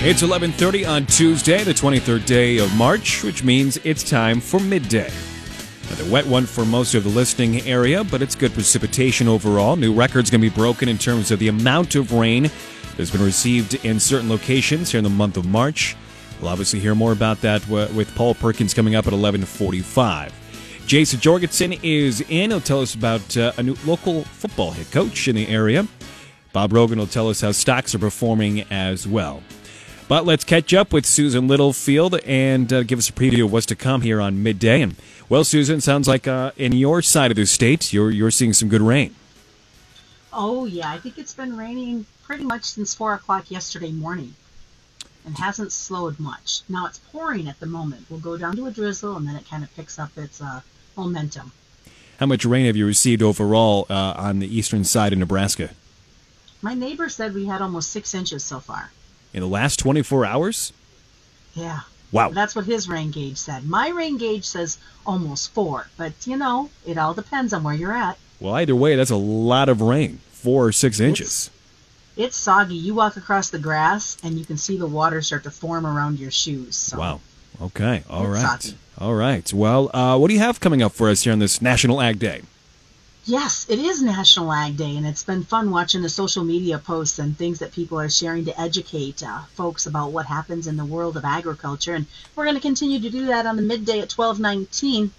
It's 11:30 on Tuesday, the 23rd day of March, which means it's time for midday. Another wet one for most of the listening area, but it's good precipitation overall. New records going to be broken in terms of the amount of rain that's been received in certain locations here in the month of March. We'll obviously hear more about that with Paul Perkins coming up at 11:45. Jason Jorgensen is in. He'll tell us about uh, a new local football head coach in the area. Bob Rogan will tell us how stocks are performing as well. But let's catch up with Susan Littlefield and uh, give us a preview of what's to come here on midday. And well, Susan, sounds like uh, in your side of the state, you're you're seeing some good rain. Oh yeah, I think it's been raining pretty much since four o'clock yesterday morning, and hasn't slowed much. Now it's pouring at the moment. We'll go down to a drizzle, and then it kind of picks up its uh, momentum. How much rain have you received overall uh, on the eastern side of Nebraska? My neighbor said we had almost six inches so far in the last 24 hours? Yeah. Wow. That's what his rain gauge said. My rain gauge says almost four, but you know, it all depends on where you're at. Well, either way, that's a lot of rain. Four or six inches. It's, it's soggy. You walk across the grass and you can see the water start to form around your shoes. So wow. Okay. All right. All right. Well, uh, what do you have coming up for us here on this National Ag Day? Yes, it is National Ag Day, and it's been fun watching the social media posts and things that people are sharing to educate uh, folks about what happens in the world of agriculture. And we're going to continue to do that on the midday at 1219.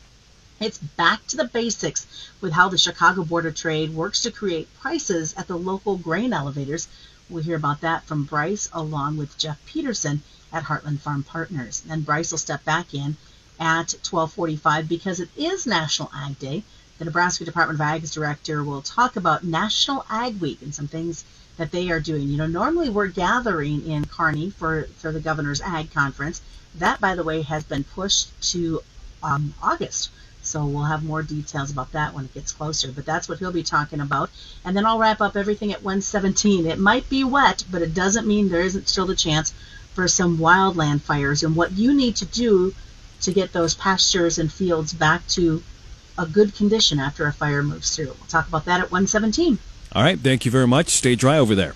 It's back to the basics with how the Chicago Board of Trade works to create prices at the local grain elevators. We'll hear about that from Bryce along with Jeff Peterson at Heartland Farm Partners. Then Bryce will step back in at 1245 because it is National Ag Day the Nebraska Department of Ag's director will talk about National Ag Week and some things that they are doing. You know, normally we're gathering in Kearney for, for the governor's ag conference. That, by the way, has been pushed to um, August. So we'll have more details about that when it gets closer. But that's what he'll be talking about. And then I'll wrap up everything at 117. It might be wet, but it doesn't mean there isn't still the chance for some wildland fires and what you need to do to get those pastures and fields back to a good condition after a fire moves through. We'll talk about that at 117. All right. Thank you very much. Stay dry over there.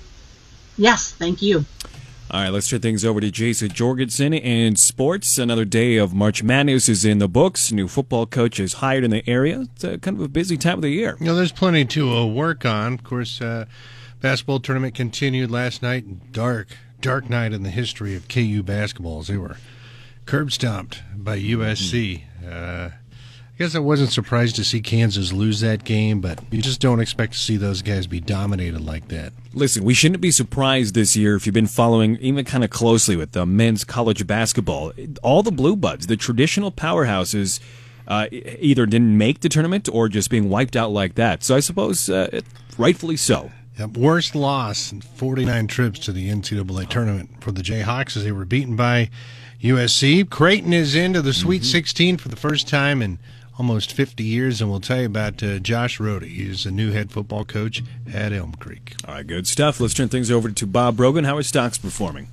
Yes. Thank you. All right, let's turn things over to Jason Jorgensen in sports. Another day of March Madness is in the books. New football coach is hired in the area. It's a, kind of a busy time of the year. You know, there's plenty to uh, work on. Of course, uh, basketball tournament continued last night. Dark, dark night in the history of KU basketballs. They were curb stomped by USC. Uh, I guess I wasn't surprised to see Kansas lose that game, but you just don't expect to see those guys be dominated like that. Listen, we shouldn't be surprised this year if you've been following even kind of closely with the men's college basketball. All the blue bloods, the traditional powerhouses, uh, either didn't make the tournament or just being wiped out like that. So I suppose uh, rightfully so. Yep, worst loss in 49 trips to the NCAA tournament for the Jayhawks as they were beaten by USC. Creighton is into the Sweet mm-hmm. 16 for the first time in almost 50 years, and we'll tell you about uh, Josh Rohde. He's a new head football coach at Elm Creek. All right, good stuff. Let's turn things over to Bob Brogan. How are stocks performing?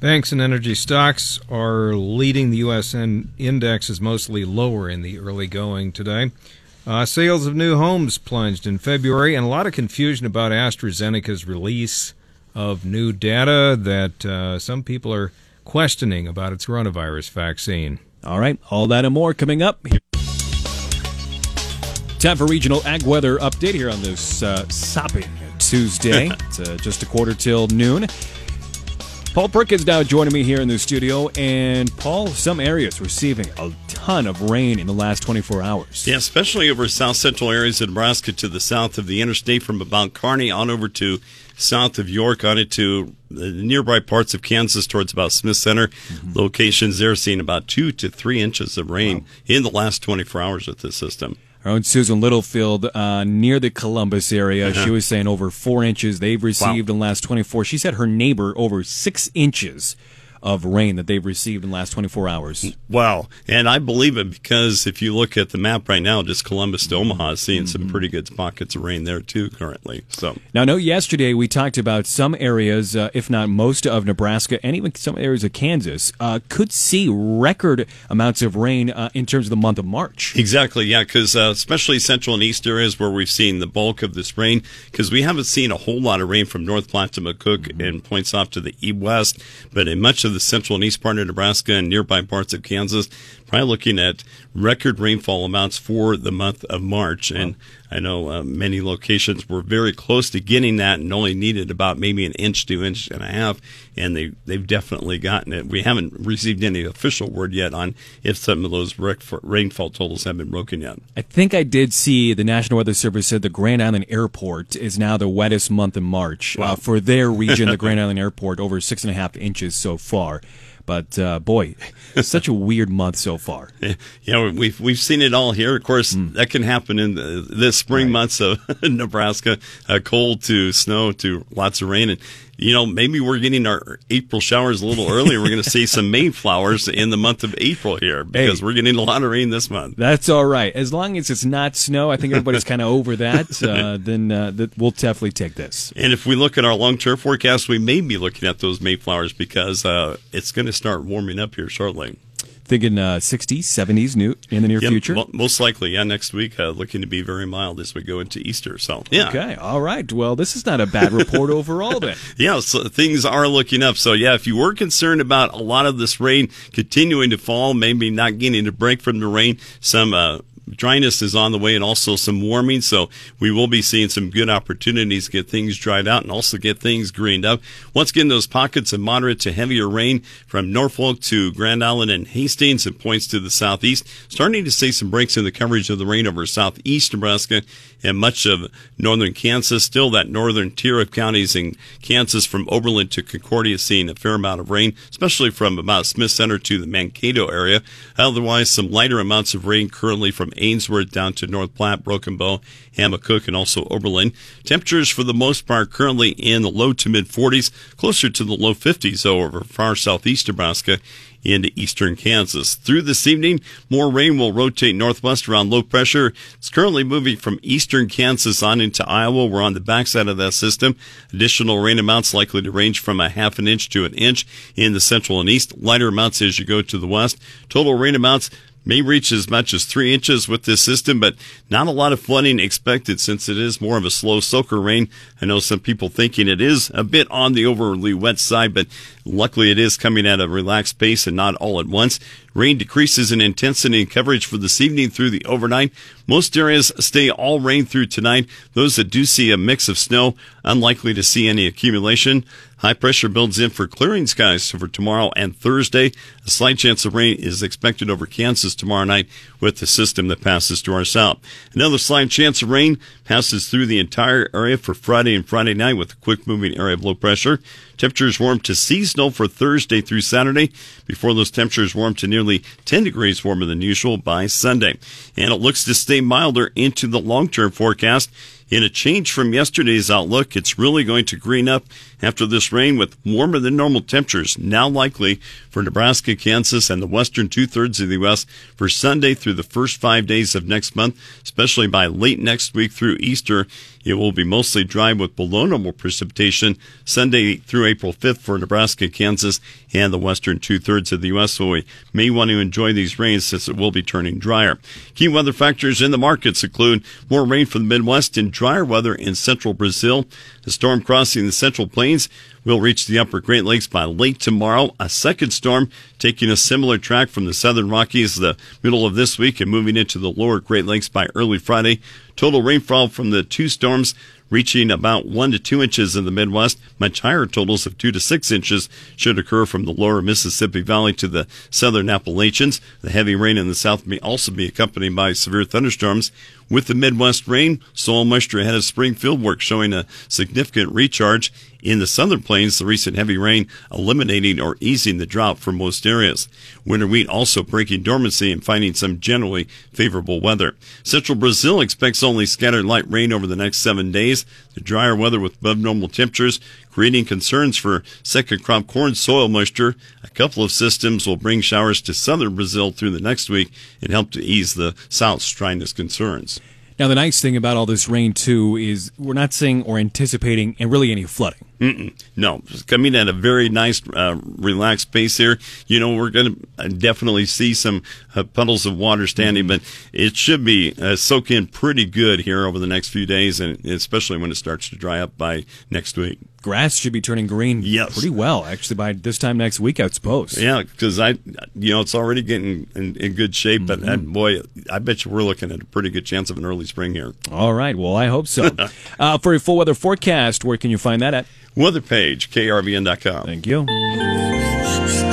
Banks and energy stocks are leading the U.S. index is mostly lower in the early going today. Uh, sales of new homes plunged in February, and a lot of confusion about AstraZeneca's release of new data that uh, some people are questioning about its coronavirus vaccine. All right, all that and more coming up. Time for regional ag weather update here on this uh, sopping Tuesday. it's uh, just a quarter till noon. Paul Perkins now joining me here in the studio. And Paul, some areas receiving a ton of rain in the last 24 hours. Yeah, especially over south central areas of Nebraska to the south of the interstate from about Kearney on over to south of York on it to the nearby parts of Kansas towards about Smith Center. Mm-hmm. Locations there seeing about two to three inches of rain wow. in the last 24 hours with this system. Our own Susan Littlefield uh, near the Columbus area. Uh-huh. She was saying over four inches they've received wow. in the last 24. She said her neighbor over six inches of rain that they've received in the last 24 hours. Wow. And I believe it because if you look at the map right now, just Columbus to Omaha is seeing some pretty good pockets of rain there too currently. So Now, I know yesterday we talked about some areas, uh, if not most of Nebraska and even some areas of Kansas, uh, could see record amounts of rain uh, in terms of the month of March. Exactly, yeah, because uh, especially central and east areas where we've seen the bulk of this rain, because we haven't seen a whole lot of rain from North Platte to McCook and points off to the west, but in much of the central and east part of Nebraska and nearby parts of Kansas, probably looking at record rainfall amounts for the month of March. And I know uh, many locations were very close to getting that and only needed about maybe an inch to inch and a half, and they they've definitely gotten it. We haven't received any official word yet on if some of those rec- rainfall totals have been broken yet. I think I did see the National Weather Service said the Grand Island Airport is now the wettest month in March uh, for their region, the Grand Island Airport, over six and a half inches so far. But uh, boy, such a weird month so far. Yeah, we've we've seen it all here. Of course, that can happen in the, the spring months of Nebraska, uh, cold to snow to lots of rain, and you know maybe we're getting our April showers a little early. We're going to see some Mayflowers in the month of April here because Hey. we're getting a lot of rain this month. That's all right. As long as it's not snow, I think everybody's kind of over that. Uh, then uh, that we'll definitely take this. And if we look at our long term forecast, we may be looking at those Mayflowers because uh, it's going to start warming up here shortly. Thinking uh, 60s, 70s new in the near Yep, future. mo- most likely, yeah. Next week, uh, looking to be very mild as we go into Easter. So, yeah. Okay, all right. Well, this is not a bad report overall then. Yeah, so things are looking up. So yeah, if you were concerned about a lot of this rain continuing to fall, maybe not getting a break from the rain, some uh, dryness is on the way and also some warming. So we will be seeing some good opportunities to get things dried out and also get things greened up. Once again, those pockets of moderate to heavier rain from Norfolk to Grand Island and Hastings and points to the southeast, starting to see some breaks in the coverage of the rain over southeast Nebraska and much of northern Kansas. Still that northern tier of counties in Kansas from Oberlin to Concordia seeing a fair amount of rain, especially from about Smith Center to the Mankato area. Otherwise, some lighter amounts of rain currently from Ainsworth down to North Platte, Broken Bow, Hammock and also Oberlin. Temperatures for the most part currently in the low to mid 40s, closer to the low 50s though over far southeast Nebraska into eastern Kansas. Through this evening, more rain will rotate northwest around low pressure. It's currently moving from eastern Kansas on into Iowa. We're on the backside of that system. Additional rain amounts likely to range from a half an inch to an inch in the central and east. Lighter amounts as you go to the west. Total rain amounts may reach as much as three inches with this system, but not a lot of flooding expected since it is more of a slow soaker rain. I know some people thinking it is a bit on the overly wet side, but luckily it is coming at a relaxed pace and not all at once. Rain decreases in intensity and coverage for this evening through the overnight. Most areas stay all rain through tonight. Those that do see a mix of snow, unlikely to see any accumulation. High pressure builds in for clearing skies for tomorrow and Thursday. A slight chance of rain is expected over Kansas tomorrow night with the system that passes to our south. Another slight chance of rain passes through the entire area for Friday and Friday night with a quick moving area of low pressure. Temperatures warm to seasonal for Thursday through Saturday before those temperatures warm to nearly 10 degrees warmer than usual by Sunday. And it looks to stay milder into the long term forecast. In a change from yesterday's outlook, it's really going to green up after this rain with warmer than normal temperatures now likely for Nebraska, Kansas, and the western two thirds of the U.S. for Sunday through the first five days of next month, especially by late next week through Easter. It will be mostly dry with below normal precipitation Sunday through April 5th for Nebraska, Kansas, and the western two thirds of the U.S. So we may want to enjoy these rains since it will be turning drier. Key weather factors in the markets include more rain from the Midwest and drier weather in central Brazil. The storm crossing the central plains will reach the upper Great Lakes by late tomorrow. A second storm taking a similar track from the southern Rockies the middle of this week and moving into the lower Great Lakes by early Friday. Total rainfall from the two storms reaching about one to two inches in the Midwest. Much higher totals of two to six inches should occur from the lower Mississippi Valley to the southern Appalachians. The heavy rain in the south may also be accompanied by severe thunderstorms. With the Midwest rain, soil moisture ahead of spring field work showing a significant recharge. In the southern plains, the recent heavy rain eliminating or easing the drought for most areas. Winter wheat also breaking dormancy and finding some generally favorable weather. Central Brazil expects only scattered light rain over the next seven days. The drier weather with above normal temperatures creating concerns for second crop corn soil moisture. A couple of systems will bring showers to southern Brazil through the next week and help to ease the South's dryness concerns. Now, the nice thing about all this rain, too, is we're not seeing or anticipating and really any flooding. Mm-mm. No, coming at a very nice, uh, relaxed pace here. You know, we're going to definitely see some uh, puddles of water standing, but it should be uh, soak in pretty good here over the next few days, and especially when it starts to dry up by next week. Grass should be turning green Yes. pretty well, actually, by this time next week, I suppose. Yeah, because I, you know, it's already getting in, in good shape, but uh, boy, I bet you we're looking at a pretty good chance of an early spring here. All right, well, I hope so. uh, for a full weather forecast, where can you find that at? Weather page, krvn.com. Thank you.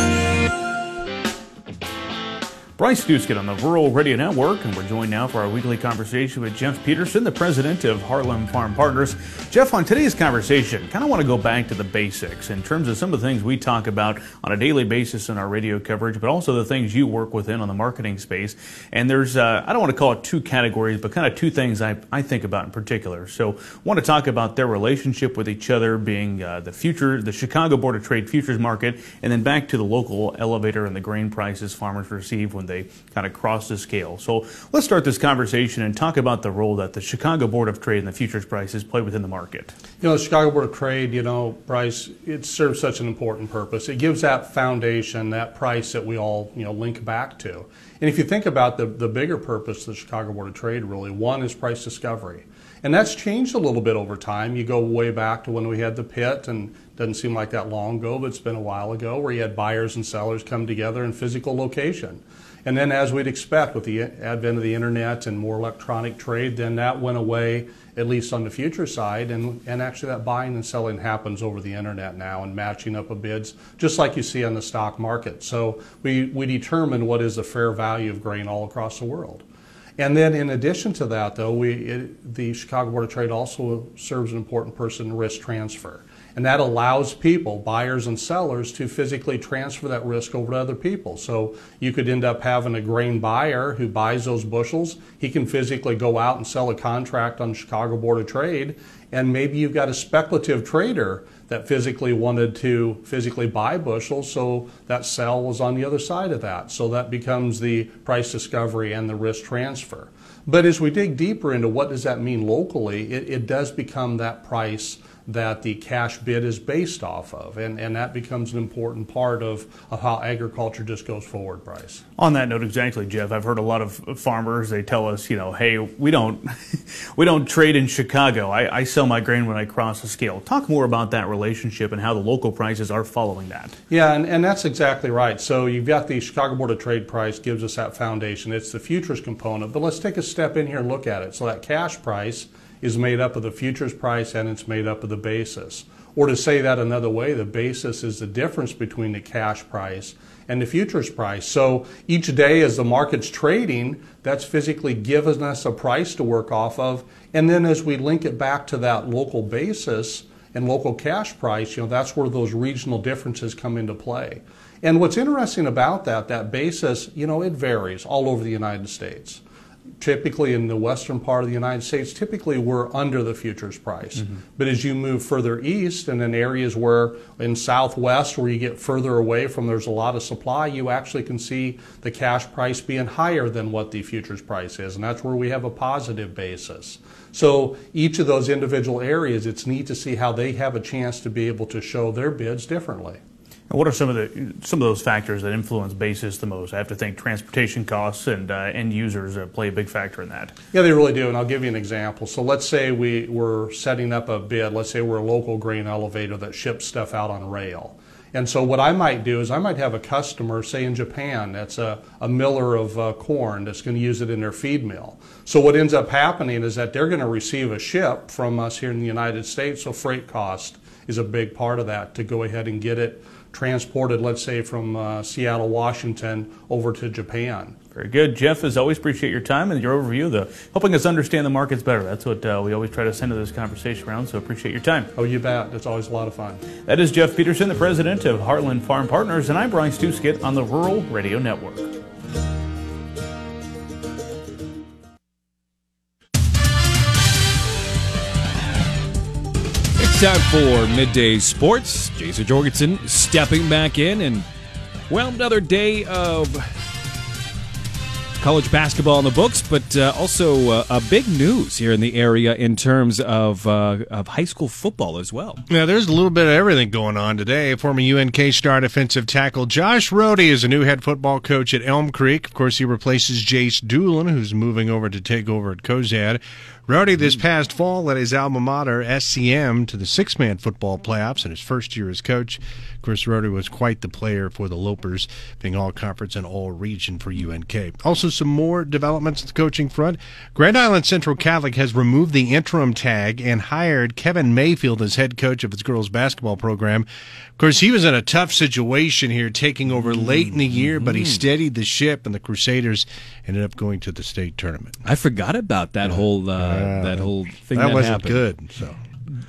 Bryce Doeschot on the Rural Radio Network, and we're joined now for our weekly conversation with Jeff Peterson, the president of Heartland Farm Partners. Jeff, on today's conversation, kind of want to go back to the basics in terms of some of the things we talk about on a daily basis in our radio coverage, but also the things you work within on the marketing space. And there's, uh, I don't want to call it two categories, but kind of two things I, I think about in particular. So, want to talk about their relationship with each other, being uh, the future, the Chicago Board of Trade futures market, and then back to the local elevator and the grain prices farmers receive when they kind of cross the scale. So let's start this conversation and talk about the role that the Chicago Board of Trade and the futures prices play within the market. You know, the Chicago Board of Trade, you know, Bryce, it serves such an important purpose. It gives that foundation, that price that we all, you know, link back to. And if you think about the, the bigger purpose of the Chicago Board of Trade, really, one is price discovery. And that's changed a little bit over time. You go way back to when we had the pit, and doesn't seem like that long ago, but it's been a while ago, where you had buyers and sellers come together in physical location. And then, as we'd expect with the advent of the internet and more electronic trade, then that went away, at least on the future side. And, and actually, that buying and selling happens over the internet now and matching up of bids, just like you see on the stock market. So we, we determine what is the fair value of grain all across the world. And then, in addition to that, though, we, it, the Chicago Board of Trade also serves an important person in risk transfer. And that allows people, buyers and sellers, to physically transfer that risk over to other people. So you could end up having a grain buyer who buys those bushels. He can physically go out and sell a contract on Chicago Board of Trade. And maybe you've got a speculative trader that physically wanted to physically buy bushels, so that sell was on the other side of that. So that becomes the price discovery and the risk transfer. But as we dig deeper into what does that mean locally, it, it does become that price that the cash bid is based off of. And, and that becomes an important part of, of how agriculture just goes forward, Bryce. On that note, exactly, Jeff. I've heard a lot of farmers. They tell us, you know, hey, we don't, we don't trade in Chicago. I, I sell my grain when I cross the scale. Talk more about that relationship and how the local prices are following that. Yeah, and, and that's exactly right. So you've got the Chicago Board of Trade price gives us that foundation. It's the futures component. But let's take a step in here and look at it. So that cash price is made up of the futures price and it's made up of the basis. Or to say that another way, the basis is the difference between the cash price and the futures price. So each day as the market's trading, that's physically given us a price to work off of. And then as we link it back to that local basis and local cash price, you know, that's where those regional differences come into play. And what's interesting about that, that basis, you know, it varies all over the United States typically in the western part of the United States, typically we're under the futures price. Mm-hmm. But as you move further east and in areas where in southwest where you get further away from there's a lot of supply, you actually can see the cash price being higher than what the futures price is. And that's where we have a positive basis. So each of those individual areas, it's neat to see how they have a chance to be able to show their bids differently. What are some of the some of those factors that influence basis the most? I have to think transportation costs and uh, end users uh, play a big factor in that. Yeah, they really do. And I'll give you an example. So let's say we were setting up a bid. Let's say we're a local grain elevator that ships stuff out on rail. And so what I might do is I might have a customer, say in Japan, that's a, a miller of uh, corn that's going to use it in their feed mill. So what ends up happening is that they're going to receive a ship from us here in the United States. So freight cost is a big part of that to go ahead and get it transported, let's say, from uh, Seattle, Washington over to Japan. Very good. Jeff, as always, appreciate your time and your overview, the helping us understand the markets better. That's what uh, we always try to send to this conversation around, so appreciate your time. Oh, you bet. It's always a lot of fun. That is Jeff Peterson, the president of Heartland Farm Partners, and I'm Bryce Doeschot on the Rural Radio Network. Time for midday sports. Jason Jorgensen stepping back in, and well, another day of college basketball in the books, but uh, also uh, a big news here in the area in terms of uh, of high school football as well. Yeah, there's a little bit of everything going on today. Former UNK star defensive tackle Josh Rohde is a new head football coach at Elm Creek. Of course, he replaces Jace Doolin, who's moving over to take over at Cozad. Rohde this past fall led his alma mater, SEM, to the six man football playoffs in his first year as coach. Of course, Rohde was quite the player for the Lopers, being all conference and all region for UNK. Also, some more developments at the coaching front. Grand Island Central Catholic has removed the interim tag and hired Kevin Mayfield as head coach of its girls basketball program. Of course, he was in a tough situation here, taking over late in the year, but he steadied the ship, and the Crusaders ended up going to the state tournament. I forgot about that whole uh, that whole thing that, that wasn't happened. good. So.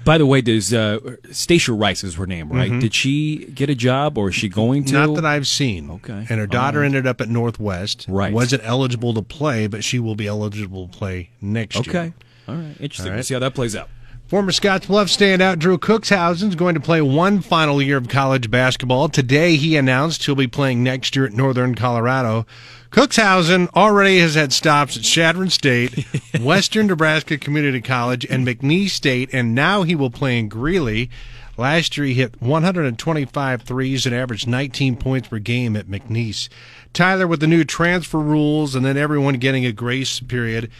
By the way, does uh, Stacia Rice is her name, right? Did she get a job, or is she going to? Not that I've seen. Okay. And her daughter All right. ended up at Northwest. Right. Wasn't eligible to play, but she will be eligible to play next year. Okay. All right. Interesting. All We'll see how that plays out. Former Scotts Bluff standout Dru Kuxhausen is going to play one final year of college basketball. Today, he announced he'll be playing next year at Northern Colorado. Kuxhausen already has had stops at Chadron State, Western Nebraska Community College, and McNeese State, and now he will play in Greeley. Last year, he hit 125 threes and averaged 19 points per game at McNeese. Tyler, with the new transfer rules and then everyone getting a grace period,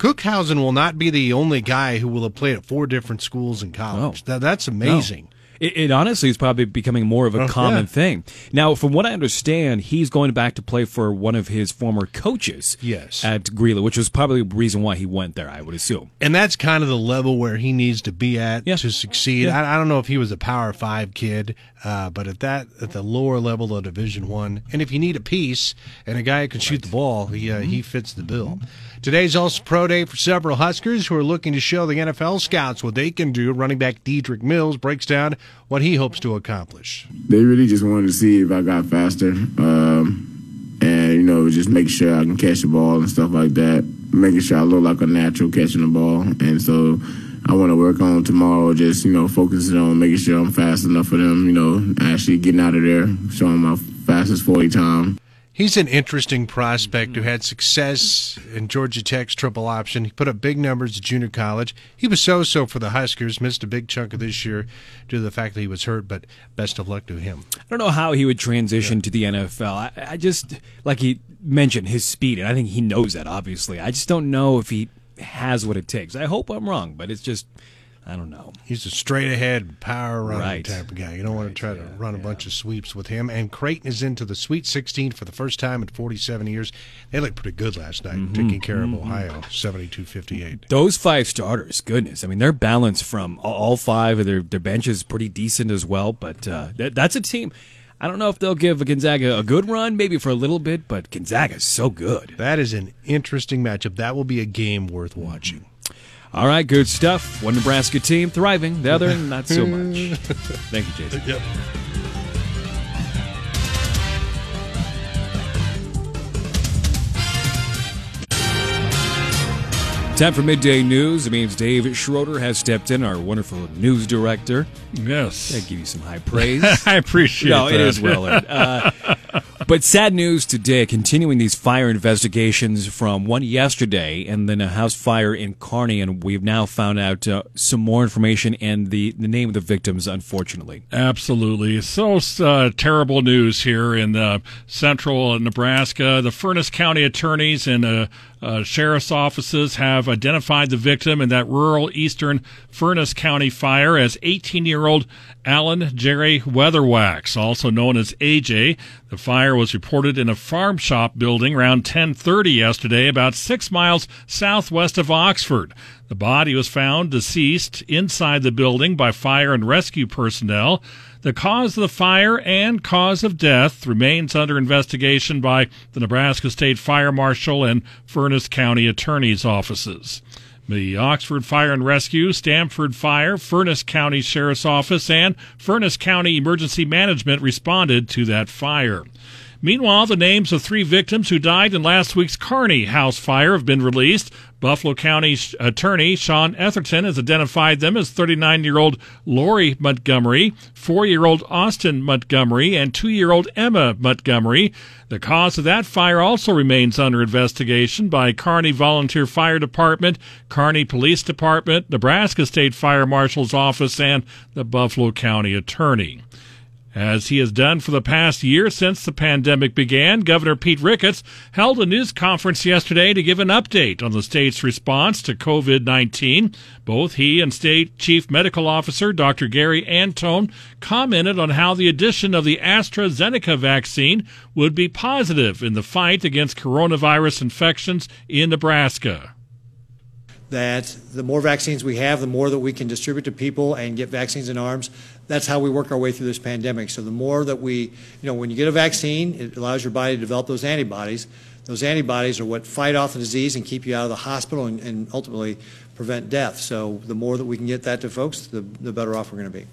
Kuxhausen will not be the only guy who will have played at four different schools in college. Oh. That, that's amazing. It, it honestly is probably becoming more of a Oh, common yeah. thing. Now, from what I understand, he's going back to play for one of his former coaches Yes. at Greeley, which was probably the reason why he went there, I would assume. And that's kind of the level where he needs to be at Yeah. to succeed. Yeah. I, I don't know if he was a Power Five kid, uh, but at that at the lower level of Division One, and if you need a piece and a guy who can shoot the ball, he uh, he fits the bill. Today's also pro day for several Huskers who are looking to show the NFL scouts what they can do. Running back Dedrick Mills breaks down what he hopes to accomplish. they really just wanted to see if I got faster. Um, and, you know, just make sure I can catch the ball and stuff like that. Making sure I look like a natural catching the ball. And so I want to work on tomorrow, just, you know, focusing on making sure I'm fast enough for them, you know, actually getting out of there, showing my fastest 40 time. He's an interesting prospect who mm-hmm. had success in Georgia Tech's triple option. He put up big numbers at junior college. He was so-so for the Huskers, missed a big chunk of this mm-hmm. year due to the fact that he was hurt, but best of luck to him. I don't know how he would transition to the NFL. I, I just, like he mentioned, his speed, and I think he knows that, obviously. I just don't know if he has what it takes. I hope I'm wrong, but it's just, I don't know. He's a straight ahead power running Right. type of guy. You don't want to try to run a bunch of sweeps with him. And Creighton is into the Sweet 16 for the first time in 47 years. They looked pretty good last night, Mm-hmm. taking care of Ohio, 72-58. Those five starters, goodness. I mean, they're balanced from all- all five. of Their, their bench is pretty decent as well, but uh, that, that's a team. I don't know if they'll give Gonzaga a good run, maybe for a little bit, but Gonzaga's so good. That is an interesting matchup. That will be a game worth watching. All right, good stuff. One Nebraska team thriving, the other not so much. Thank you, Jason. Yep. Time for midday news. It means Dave Schroeder has stepped in, our wonderful news director. Yes. I give you some high praise. I appreciate no, that. it is well earned. Uh, but sad news today, continuing these fire investigations from one yesterday and then a house fire in Kearney, and we've now found out uh, some more information and the, the name of the victims, unfortunately. Absolutely. So uh, terrible news here in uh, central Nebraska. The Furnas County attorneys and uh, sheriff's offices have identified the victim in that rural eastern Furnas County fire as 18 year old Alan Jerry Weatherwax, also known as AJ. The fire was reported in a farm shop building around 10:30 yesterday, about six miles southwest of Oxford. The body was found deceased inside the building by fire and rescue personnel. The cause of the fire and cause of death remains under investigation by the Nebraska State Fire Marshal and Furnas County Attorney's offices. The Oxford Fire and Rescue, Stamford Fire, Furnas County Sheriff's Office, and Furnas County Emergency Management responded to that fire. Meanwhile, the names of three victims who died in last week's Kearney house fire have been released. Buffalo County Attorney Shawn Eatherton has identified them as 39 year old Lori Montgomery, 4 year old Austin Montgomery, and 2 year old Emma Montgomery. The cause of that fire also remains under investigation by Kearney Volunteer Fire Department, Kearney Police Department, Nebraska State Fire Marshal's Office, and the Buffalo County Attorney. As he has done for the past year since the pandemic began, Governor Pete Ricketts held a news conference yesterday to give an update on the state's response to COVID 19. Both he and State Chief Medical Officer Dr. Gary Anthone commented on how the addition of the AstraZeneca vaccine would be positive in the fight against coronavirus infections in Nebraska that the more vaccines we have, the more that we can distribute to people and get vaccines in arms. That's how we work our way through this pandemic. So the more that we, you know, when you get a vaccine, it allows your body to develop those antibodies. Those antibodies are what fight off the disease and keep you out of the hospital and, and ultimately prevent death. So the more that we can get that to folks, the, the better off we're going to be.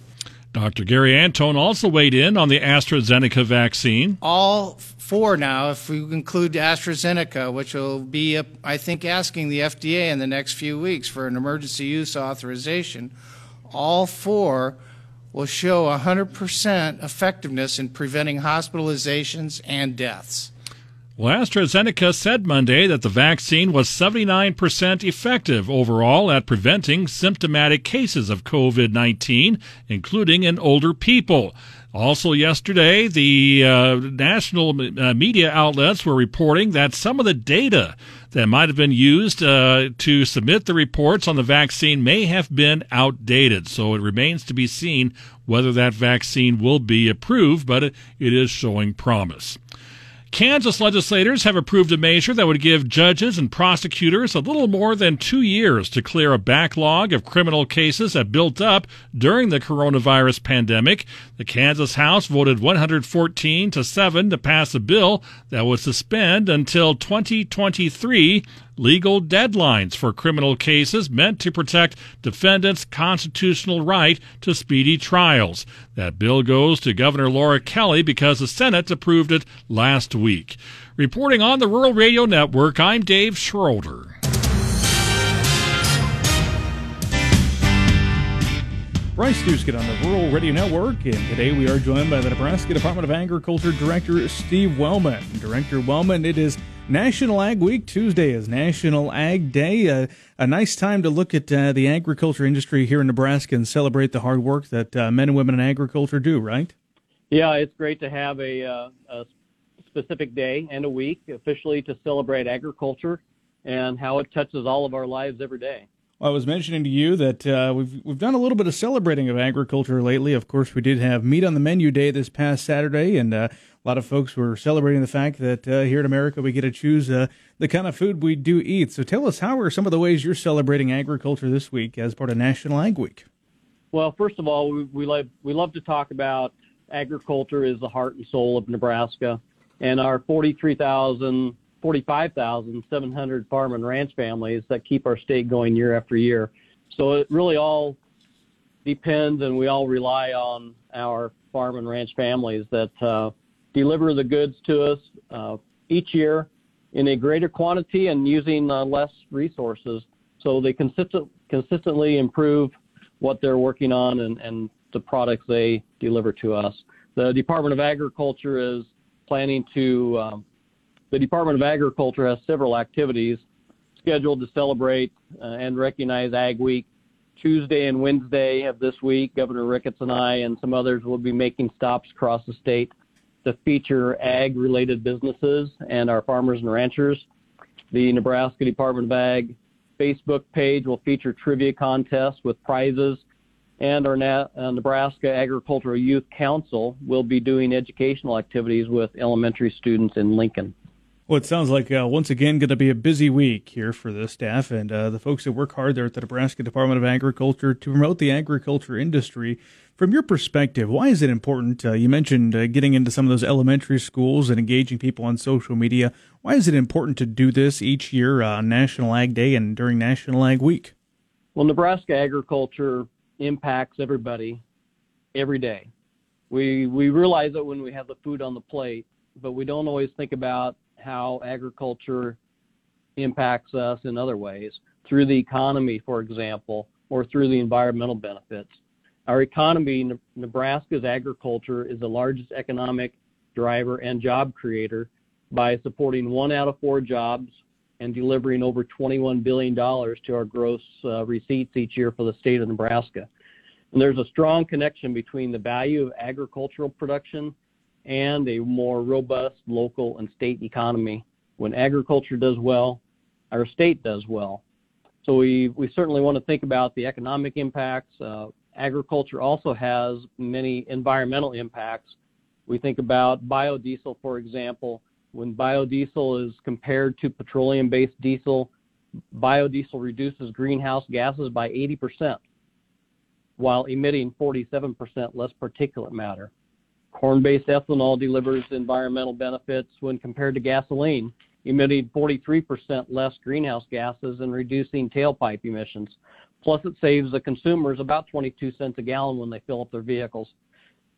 Dr. Gary Anthone also weighed in on the AstraZeneca vaccine. All four now, if we include AstraZeneca, which will be, I think, asking the FDA in the next few weeks for an emergency use authorization, all four will show 100% effectiveness in preventing hospitalizations and deaths. Well, AstraZeneca said Monday that the vaccine was 79% effective overall at preventing symptomatic cases of COVID 19, including in older people. Also, yesterday, the uh, national uh, media outlets were reporting that some of the data that might have been used uh, to submit the reports on the vaccine may have been outdated. So it remains to be seen whether that vaccine will be approved, but it, it is showing promise. Kansas legislators have approved a measure that would give judges and prosecutors a little more than two years to clear a backlog of criminal cases that built up during the coronavirus pandemic. The Kansas House voted 114 to 7 to pass a bill that would suspend until 2023 legal deadlines for criminal cases meant to protect defendants' constitutional right to speedy trials. That bill goes to Governor Laura Kelly because the Senate approved it last week. Reporting on the Rural Radio Network, I'm Dave Schroeder. Bryce Doeschot on the Rural Radio Network, and today we are joined by the Nebraska Department of Agriculture Director Steve Wellman. Director Wellman, it is National Ag Week. Tuesday is National Ag Day. Uh, a nice time to look at uh, the agriculture industry here in Nebraska and celebrate the hard work that uh, men and women in agriculture do, right? Yeah, it's great to have a, uh, a specific day and a week officially to celebrate agriculture and how it touches all of our lives every day. I was mentioning to you that uh, we've we've done a little bit of celebrating of agriculture lately. Of course, we did have meat on the menu day this past Saturday, and uh, a lot of folks were celebrating the fact that uh, here in America we get to choose uh, the kind of food we do eat. So, tell us how are some of the ways you're celebrating agriculture this week as part of National Ag Week? Well, first of all, we, we love we love to talk about agriculture is the heart and soul of Nebraska, and our 43,000 45,700 farm and ranch families that keep our state going year after year. So it really all depends, and we all rely on our farm and ranch families that uh, deliver the goods to us uh, each year in a greater quantity and using uh, less resources. So they consistent, consistently improve what they're working on and, and the products they deliver to us. The Department of Agriculture is planning to um, the Department of Agriculture has several activities scheduled to celebrate uh, and recognize Ag Week. Tuesday and Wednesday of this week, Governor Ricketts and I and some others will be making stops across the state to feature ag related businesses and our farmers and ranchers. The Nebraska Department of Ag Facebook page will feature trivia contests with prizes, and our Na- uh, Nebraska Agricultural Youth Council will be doing educational activities with elementary students in Lincoln. Well, it sounds like uh, once again going to be a busy week here for the staff and uh, the folks that work hard there at the Nebraska Department of Agriculture to promote the agriculture industry. From your perspective, why is it important? Uh, you mentioned uh, getting into some of those elementary schools and engaging people on social media. Why is it important to do this each year on National Ag Day and during National Ag Week? Well, Nebraska agriculture impacts everybody every day. We we realize it when we have the food on the plate, but we don't always think about how agriculture impacts us in other ways through the economy, for example, or through the environmental benefits. Our economy, Nebraska's agriculture, is the largest economic driver and job creator by supporting one out of four jobs and delivering over $21 billion to our gross uh, receipts each year for the state of Nebraska. And there's a strong connection between the value of agricultural production and a more robust local and state economy. When agriculture does well, our state does well. So we, we certainly want to think about the economic impacts. Uh, agriculture also has many environmental impacts. We think about biodiesel, for example. When biodiesel is compared to petroleum based diesel, biodiesel reduces greenhouse gases by 80% while emitting 47% less particulate matter. Corn based ethanol delivers environmental benefits when compared to gasoline, emitting 43% less greenhouse gases and reducing tailpipe emissions. Plus, it saves the consumers about 22 cents a gallon when they fill up their vehicles.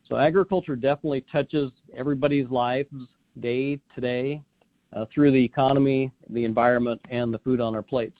So, agriculture definitely touches everybody's lives day to day uh, through the economy, the environment, and the food on our plates.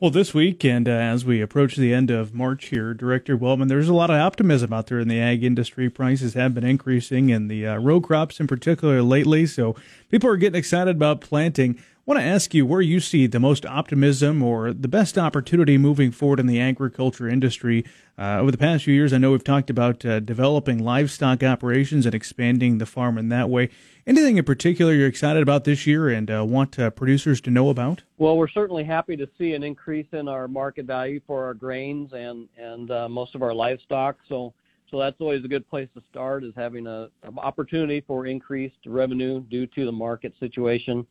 Well, this week, and uh, as we approach the end of March here, Director Wellman, there's a lot of optimism out there in the ag industry. Prices have been increasing in the uh, row crops in particular lately, so people are getting excited about planting. Want to ask you where you see the most optimism or the best opportunity moving forward in the agriculture industry. Uh, over the past few years, I know we've talked about uh, developing livestock operations and expanding the farm in that way. Anything in particular you're excited about this year and uh, want uh, producers to know about? Well, we're certainly happy to see an increase in our market value for our grains and and uh, most of our livestock. So so that's always a good place to start is having a, an opportunity for increased revenue due to the market situation.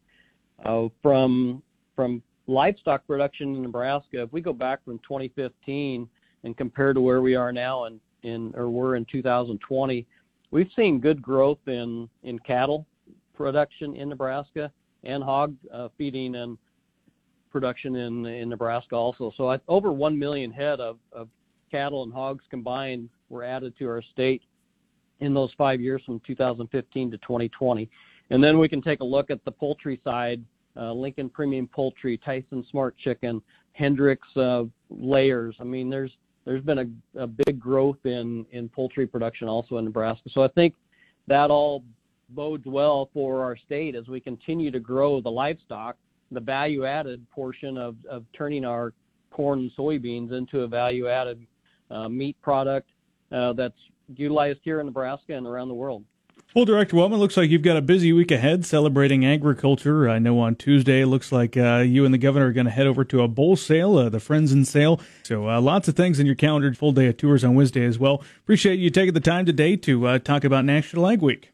Uh, from from livestock production in Nebraska, if we go back from 2015 and compare to where we are now or we're in 2020, we've seen good growth in cattle production in Nebraska and hog uh, feeding and production in in Nebraska also. So over one million head of, of cattle and hogs combined were added to our state in those five years from 2015 to 2020. And then we can take a look at the poultry side. Uh, Lincoln Premium Poultry, Tyson Smart Chicken, Hendrick's uh, layers. I mean, there's there's been a, big growth in, in poultry production also in Nebraska. So I think that all bodes well for our state as we continue to grow the livestock, the value added portion of, of turning our corn and soybeans into a value added uh, meat product uh, that's utilized here in Nebraska and around the world. Well, Director Wellman, looks like you've got a busy week ahead celebrating agriculture. I know on Tuesday, it looks like uh, you and the governor are going to head over to a bowl sale, uh, the Frenzen Sale. So uh, lots of things in your calendar, full day of tours on Wednesday as well. Appreciate you taking the time today to uh, talk about National Ag Week.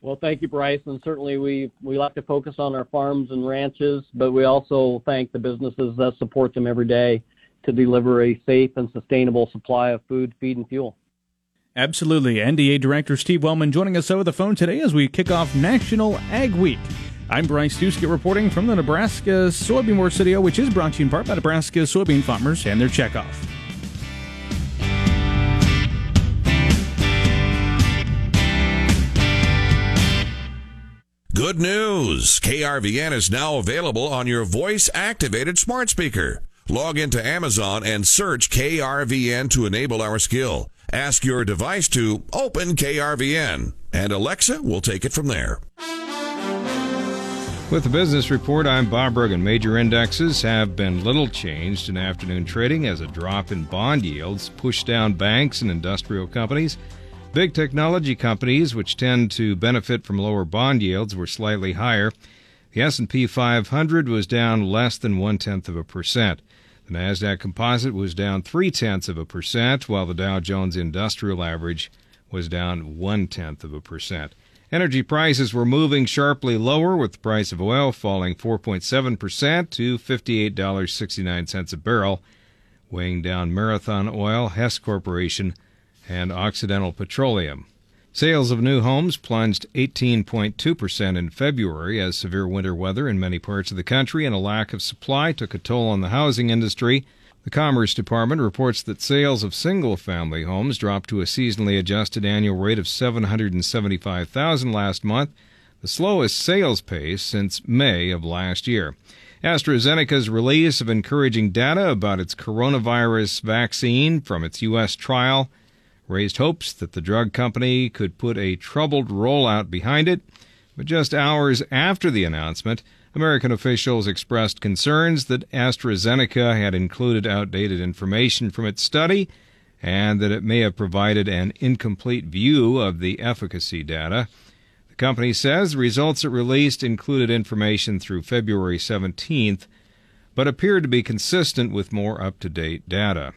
Well, thank you, Bryce. And certainly we, we like to focus on our farms and ranches, but we also thank the businesses that support them every day to deliver a safe and sustainable supply of food, feed, and fuel. Absolutely. NDA Director Steve Wellman joining us over the phone today as we kick off National Ag Week. I'm Bryce Doeschot reporting from the Nebraska Soybean War Studio, which is brought to you in part by Nebraska soybean farmers and their checkoff. Good news! KRVN is now available on your voice activated smart speaker. Log into Amazon and search KRVN to enable our skill. Ask your device to open KRVN, and Alexa will take it from there. With the business report, I'm Bob Bergen. Major indexes have been little changed in afternoon trading as a drop in bond yields pushed down banks and industrial companies. Big technology companies, which tend to benefit from lower bond yields, were slightly higher. The S&P 500 was down less than one tenth of a percent. The Nasdaq Composite was down three tenths of a percent, while the Dow Jones Industrial Average was down one tenth of a percent. Energy prices were moving sharply lower, with the price of oil falling 4.7% to $58.69 a barrel, weighing down Marathon Oil, Hess Corporation, and Occidental Petroleum. Sales of new homes plunged 18.2% in February as severe winter weather in many parts of the country and a lack of supply took a toll on the housing industry. The Commerce Department reports that sales of single family homes dropped to a seasonally adjusted annual rate of 775,000 last month. the slowest sales pace since May of last year. AstraZeneca's release of encouraging data about its coronavirus vaccine from its U.S. trial raised hopes that the drug company could put a troubled rollout behind it. But just hours after the announcement, American officials expressed concerns that AstraZeneca had included outdated information from its study and that it may have provided an incomplete view of the efficacy data The company says the results it released included information through February 17th, but appeared to be consistent with more up to date data.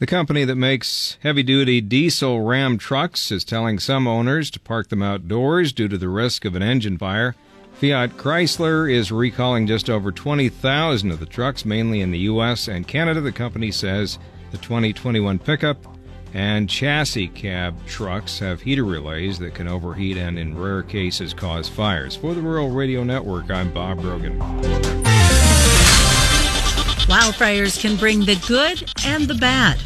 The company that makes heavy duty diesel Ram trucks is telling some owners to park them outdoors due to the risk of an engine fire. Fiat Chrysler is recalling just over 20,000 of the trucks, mainly in the U.S. and Canada. The company says the 2021 pickup and chassis cab trucks have heater relays that can overheat and, in rare cases, cause fires. For the Rural Radio Network, I'm Bob Brogan. Wildfires can bring the good and the bad.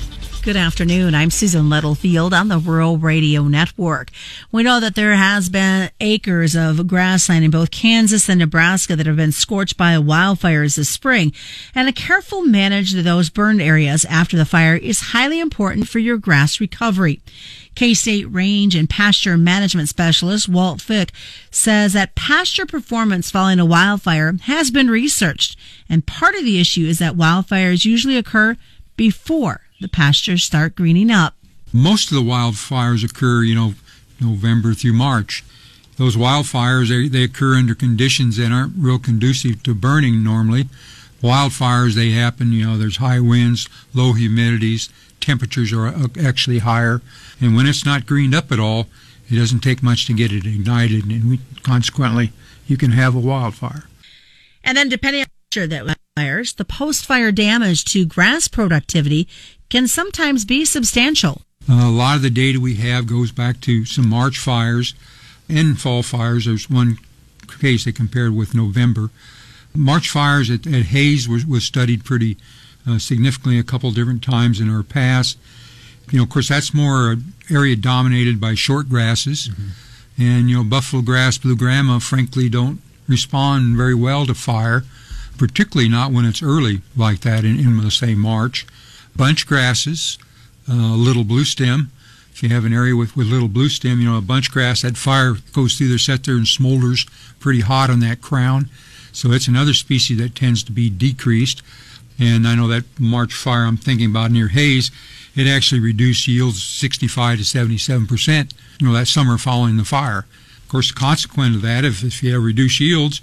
Good afternoon. I'm Susan Littlefield on the Rural Radio Network. We know that there has been acres of grassland in both Kansas and Nebraska that have been scorched by wildfires this spring, and a careful management of those burned areas after the fire is highly important for your grass recovery. K-State Range and Pasture Management Specialist Walt Fick says that pasture performance following a wildfire has been researched, and part of the issue is that wildfires usually occur before the pastures start greening up. Most of the wildfires occur, you know, November through March. Those wildfires, they, they occur under conditions that aren't real conducive to burning normally. Wildfires, they happen, you know, there's high winds, low humidities, temperatures are uh, actually higher. And when it's not greened up at all, it doesn't take much to get it ignited, and we, consequently, you can have a wildfire. And then, depending on the that fires, the post-fire damage to grass productivity can sometimes be substantial. Uh, a lot of the data we have goes back to some March fires and fall fires. There's one case they compared with November. March fires at, at Hays was, was studied pretty uh, significantly a couple different times in our past. You know, of course, that's more an area dominated by short grasses. Mm-hmm. And, you know, buffalo grass, blue grama, frankly, don't respond very well to fire, particularly not when it's early like that in, in let's say, March bunch grasses, uh, little blue stem. If you have an area with, with little blue stem, you know, a bunch grass, that fire goes through there, set there and smolders pretty hot on that crown. So it's another species that tends to be decreased. And I know that March fire I'm thinking about near Hays, it actually reduced yields 65 to 77 percent, you know, that summer following the fire. Of course, the consequence of that, if, if you have reduced yields,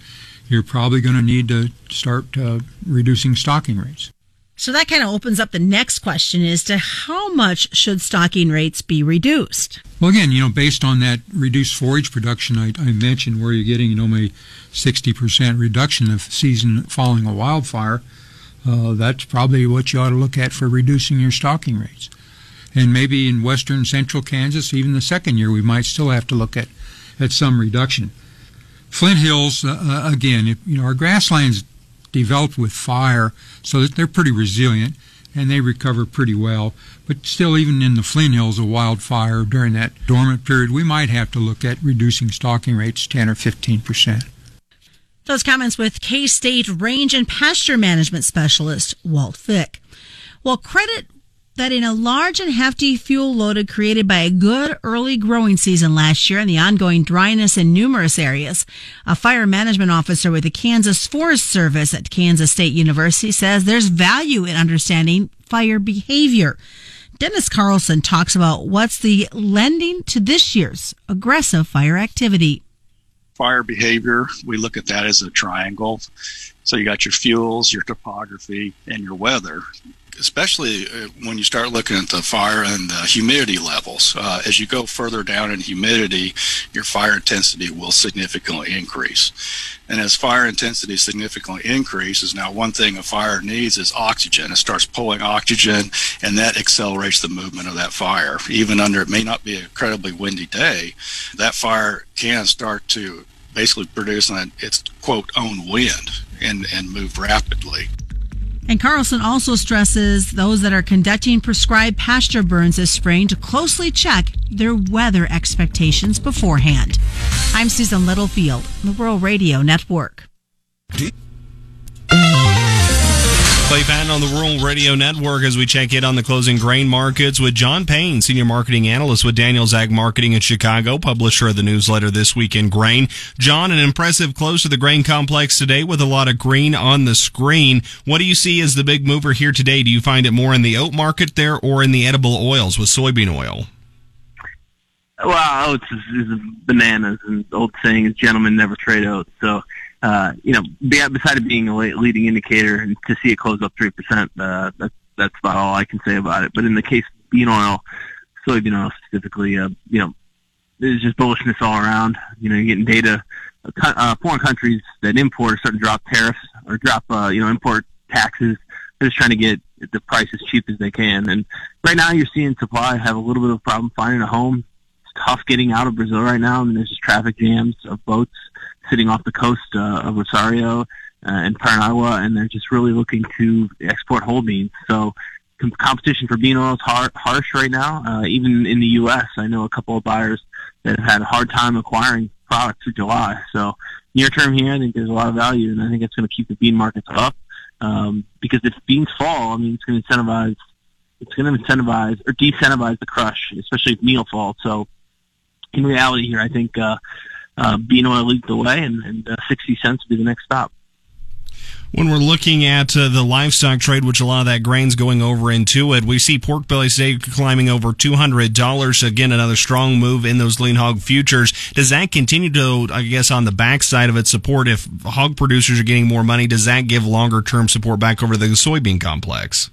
you're probably going to need to start uh, reducing stocking rates. So that kind of opens up the next question as to how much should stocking rates be reduced? Well, again, you know, based on that reduced forage production I, I mentioned, where you're getting, you know, maybe 60% reduction of season following a wildfire, uh, that's probably what you ought to look at for reducing your stocking rates. And maybe in western central Kansas, even the second year, we might still have to look at, at some reduction. Flint Hills, uh, uh again, if, you know, our grasslands developed with fire, so that they're pretty resilient and they recover pretty well. But still, even in the Flint Hills, a wildfire during that dormant period, we might have to look at reducing stocking rates 10 or 15 percent. Those comments with K State Range and Pasture Management Specialist Walt Fick. Well, credit that in a large and hefty fuel loaded created by a good early growing season last year and the ongoing dryness in numerous areas, a fire management officer with the Kansas Forest Service at Kansas State University says there's value in understanding fire behavior. Dennis Carlson talks about what's the lending to this year's aggressive fire activity. Fire behavior, we look at that as a triangle. So you got your fuels, your topography, and your weather especially uh, when you start looking at the fire and the humidity levels. Uh, as you go further down in humidity, your fire intensity will significantly increase. And as fire intensity significantly increases, now one thing a fire needs is oxygen. It starts pulling oxygen, and that accelerates the movement of that fire. Even under it may not be an incredibly windy day, that fire can start to basically produce its quote own wind and, and move rapidly. And Carlson also stresses those that are conducting prescribed pasture burns this spring to closely check their weather expectations beforehand. I'm Susan Littlefield, the Rural Radio Network. Clay Patton on the Rural Radio Network as we check in on the closing grain markets with John Payne, Senior Marketing Analyst with Daniels Ag Marketing in Chicago, publisher of the newsletter This Week in Grain. John, an impressive close to the grain complex today with a lot of green on the screen. What do you see as the big mover here today? Do you find it more in the oat market there or in the edible oils with soybean oil? Well, oats is, is bananas, and old saying is "gentlemen never trade oats." So, uh, you know, besides it being a leading indicator, and to see it close up three percent, uh, that's that's about all I can say about it. But in the case of bean oil, soybean oil specifically, uh, you know, there's just bullishness all around. You know, you're getting data. Uh, foreign countries that import are starting to drop tariffs or drop, uh, you know, import taxes. They're just trying to get the price as cheap as they can. And right now, you're seeing supply have a little bit of a problem finding a home It's tough getting out of Brazil right now. I mean, there's just traffic jams of boats sitting off the coast uh, of Rosario uh, and Paranaguá, and they're just really looking to export whole beans. So com- competition for bean oil is hard, harsh right now. Uh, even in the U.S., I know a couple of buyers that have had a hard time acquiring products through July. So near term here, I think there's a lot of value, and I think it's going to keep the bean markets up. Um, because if beans fall, I mean, it's going to incentivize it's going to incentivize or decentivize the crush, especially if meal falls. So in reality here, I think uh, uh, bean oil leads the way, and, and uh, 60 cents will be the next stop. When we're looking at uh, the livestock trade, which a lot of that grain's going over into it, we see pork bellies today climbing over $200. Again, another strong move in those lean hog futures. Does that continue to, I guess, on the backside of its support if hog producers are getting more money? Does that give longer term support back over the soybean complex?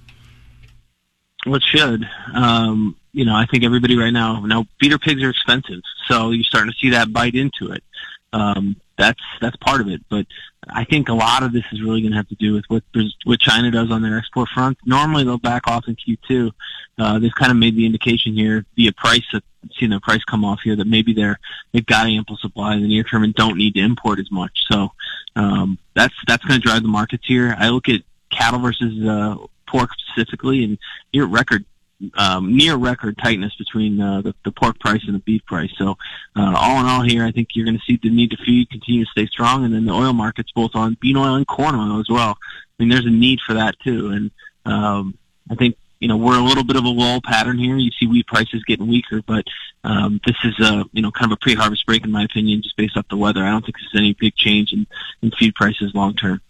Well, it should. Um, you know, I think everybody right now, now feeder pigs are expensive, so you're starting to see that bite into it. Um, that's that's part of it, but I think a lot of this is really going to have to do with what what China does on their export front. Normally, they'll back off in Q2. Uh, they've kind of made the indication here via price, that, seeing their price come off here, that maybe they're they've got ample supply in the near term and don't need to import as much. So um, that's that's going to drive the markets here. I look at cattle versus uh, pork specifically, and you're at record um, near record tightness between uh, the, the pork price and the beef price. So, uh, all in all, here I think you're going to see the need to feed continue to stay strong, and then the oil markets, both on bean oil and corn oil as well. I mean, there's a need for that too, and um, I think you know we're a little bit of a lull pattern here. You see wheat prices getting weaker, but um, this is a you know kind of a pre-harvest break in my opinion, just based off the weather. I don't think there's any big change in, in feed prices long term.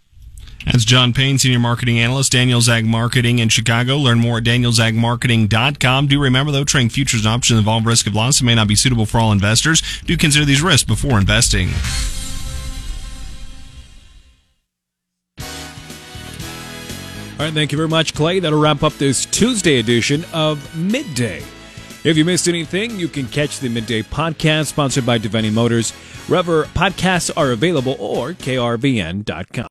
That's John Payne, Senior Marketing Analyst, Daniel Ag Marketing in Chicago. Learn more at danielsagmarketing.com. Do remember, though, trading futures and options involve risk of loss and may not be suitable for all investors. Do consider these risks before investing. All right, thank you very much, Clay. That'll wrap up this Tuesday edition of Midday. If you missed anything, you can catch the Midday podcast sponsored by Devaney Motors. Wherever podcasts are available or krvn.com.